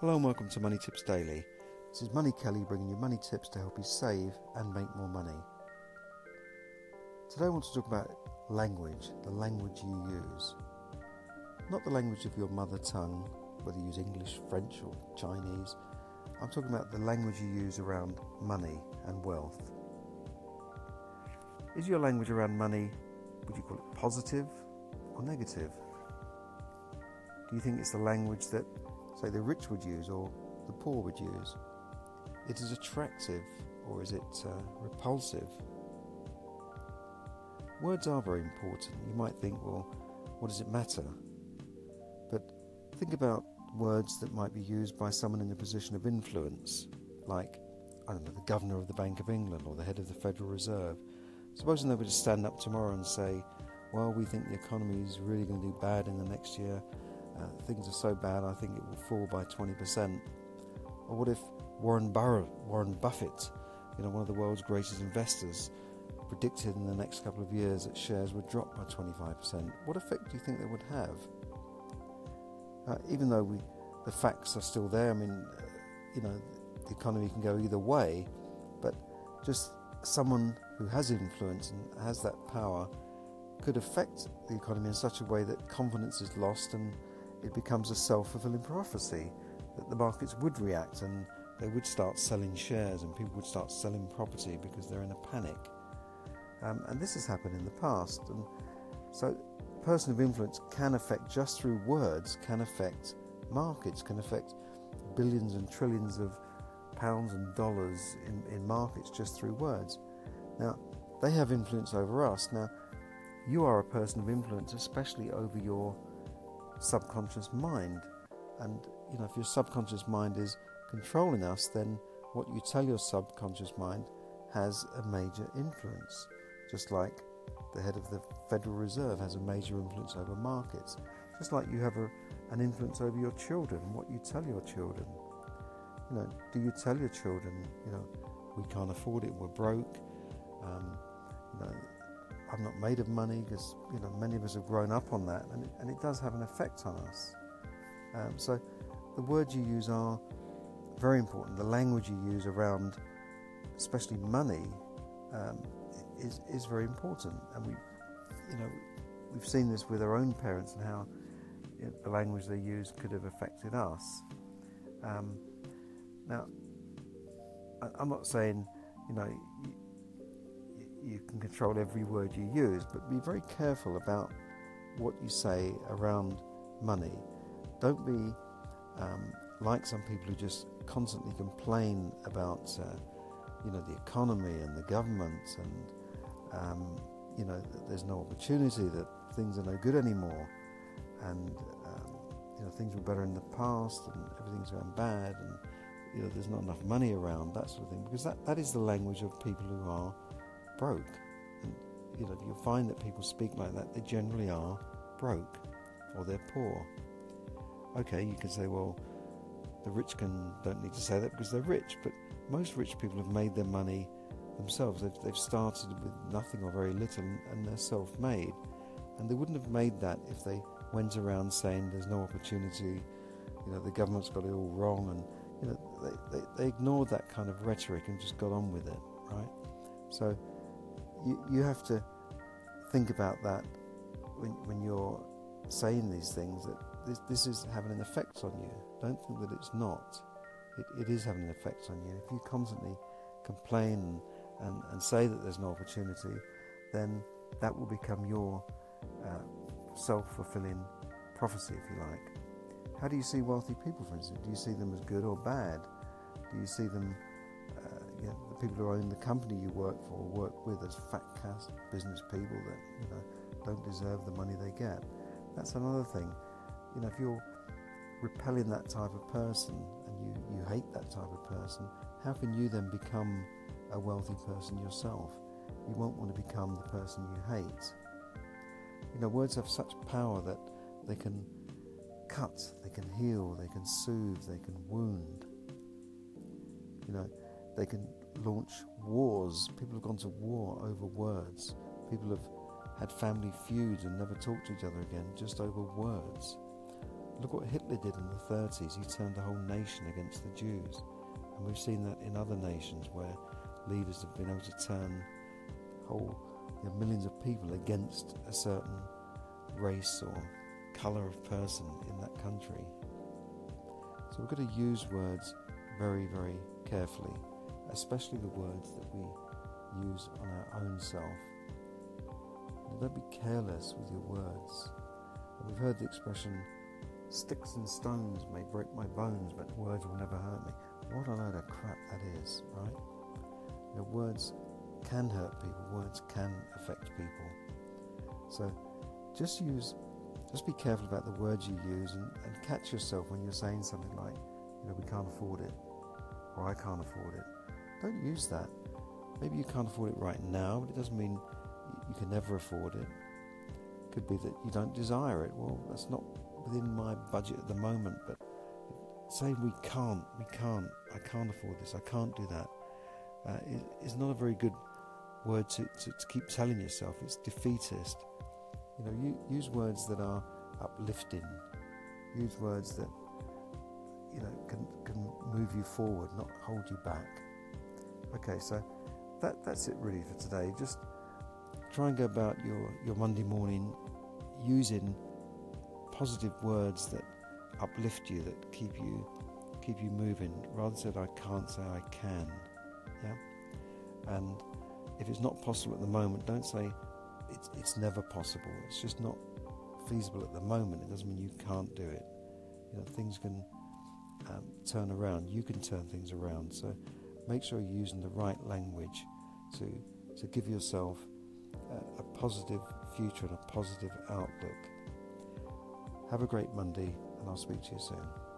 Hello and welcome to Money Tips Daily. This is Money Kelly bringing you money tips to help you save and make more money. Today I want to talk about language, the language you use. Not the language of your mother tongue, whether you use English, French, or Chinese. I'm talking about the language you use around money and wealth. Is your language around money, would you call it positive or negative? Do you think it's the language that, say, the rich would use or the poor would use? It is attractive or is it uh, repulsive? Words are very important. You might think, well, what does it matter? But think about words that might be used by someone in a position of influence, like, I don't know, the governor of the Bank of England or the head of the Federal Reserve. Supposing they were to stand up tomorrow and say, well, we think the economy is really going to do bad in the next year. Things are so bad, I think it will fall by 20%. Or what if Warren, Warren Buffett, you know, one of the world's greatest investors, predicted in the next couple of years that shares would drop by 25%? What effect do you think that would have? Uh, even though we, the facts are still there, I mean, uh, you know, the economy can go either way, but just someone who has influence and has that power could affect the economy in such a way that confidence is lost and it becomes a self fulfilling prophecy that the markets would react and they would start selling shares and people would start selling property because they're in a panic. Um, and this has happened in the past. And so, person of influence can affect, just through words, can affect markets, can affect billions and trillions of pounds and dollars in, in markets just through words. Now, they have influence over us. Now, you are a person of influence, especially over your subconscious mind. And, you know, if your subconscious mind is controlling us, then what you tell your subconscious mind has a major influence. Just like the head of the Federal Reserve has a major influence over markets. Just like you have a, an influence over your children what you tell your children. You know, do you tell your children, you know, we can't afford it, we're broke, um, you know, I'm not made of money because you know many of us have grown up on that, and it, and it does have an effect on us. Um, so the words you use are very important. The language you use around, especially money, um, is is very important, and we, you know, we've seen this with our own parents and how you know, the language they use could have affected us. Um, now, I, I'm not saying, you know you can control every word you use, but be very careful about what you say around money. Don't be um, like some people who just constantly complain about, uh, you know, the economy and the government, and um, you know, there's no opportunity, that things are no good anymore, and um, you know, things were better in the past, and everything's going bad, and you know, there's not enough money around, that sort of thing, because that, that is the language of people who are broke. And, you know, you'll find that people speak like that, they generally are broke or they're poor. Okay, you can say, well, the rich can don't need to say that because they're rich, but most rich people have made their money themselves. They've, they've started with nothing or very little and they're self made. And they wouldn't have made that if they went around saying there's no opportunity, you know, the government's got it all wrong, and, you know, they, they, they ignored that kind of rhetoric and just got on with it, right? So, you, you have to think about that when, when you're saying these things that this, this is having an effect on you. Don't think that it's not. It, it is having an effect on you. If you constantly complain and, and say that there's no opportunity, then that will become your uh, self fulfilling prophecy, if you like. How do you see wealthy people, for instance? Do you see them as good or bad? Do you see them you know, the people who own the company you work for work with as fat cast business people that you know don't deserve the money they get. That's another thing. You know, if you're repelling that type of person and you, you hate that type of person, how can you then become a wealthy person yourself? You won't want to become the person you hate. You know, words have such power that they can cut, they can heal, they can soothe, they can wound. You know, they can launch wars. People have gone to war over words. People have had family feuds and never talked to each other again just over words. Look what Hitler did in the 30s. He turned the whole nation against the Jews. And we've seen that in other nations where leaders have been able to turn whole you know, millions of people against a certain race or colour of person in that country. So we've got to use words very, very carefully, especially the words that we use on our own self. don't be careless with your words. We've heard the expression, sticks and stones may break my bones, but words will never hurt me. What a load of crap that is, right? Words can hurt people, words can affect people. So just use, just be careful about the words you use and, and catch yourself when you're saying something like, you know, we can't afford it, or I can't afford it. Don't use that. Maybe you can't afford it right now, but it doesn't mean you can never afford it. Could be that you don't desire it. Well, that's not within my budget at the moment, but say we can't, we can't, I can't afford this, I can't do that. Uh, is not a very good word to, to, to, keep telling yourself. It's defeatist. You know, you, use words that are uplifting. Use words that you know can can move you forward, not hold you back. Okay, so that that's it really for today. Just try and go about your, your Monday morning using positive words that uplift you, that keep you keep you moving, rather than I can't say I can. Yeah? And if it's not possible at the moment, don't say it's it's never possible. It's just not feasible at the moment. It doesn't mean you can't do it. You know, things can um, turn around. You can turn things around. So make sure you're using the right language to to give yourself a, a positive future and a positive outlook. Have a great Monday, and I'll speak to you soon.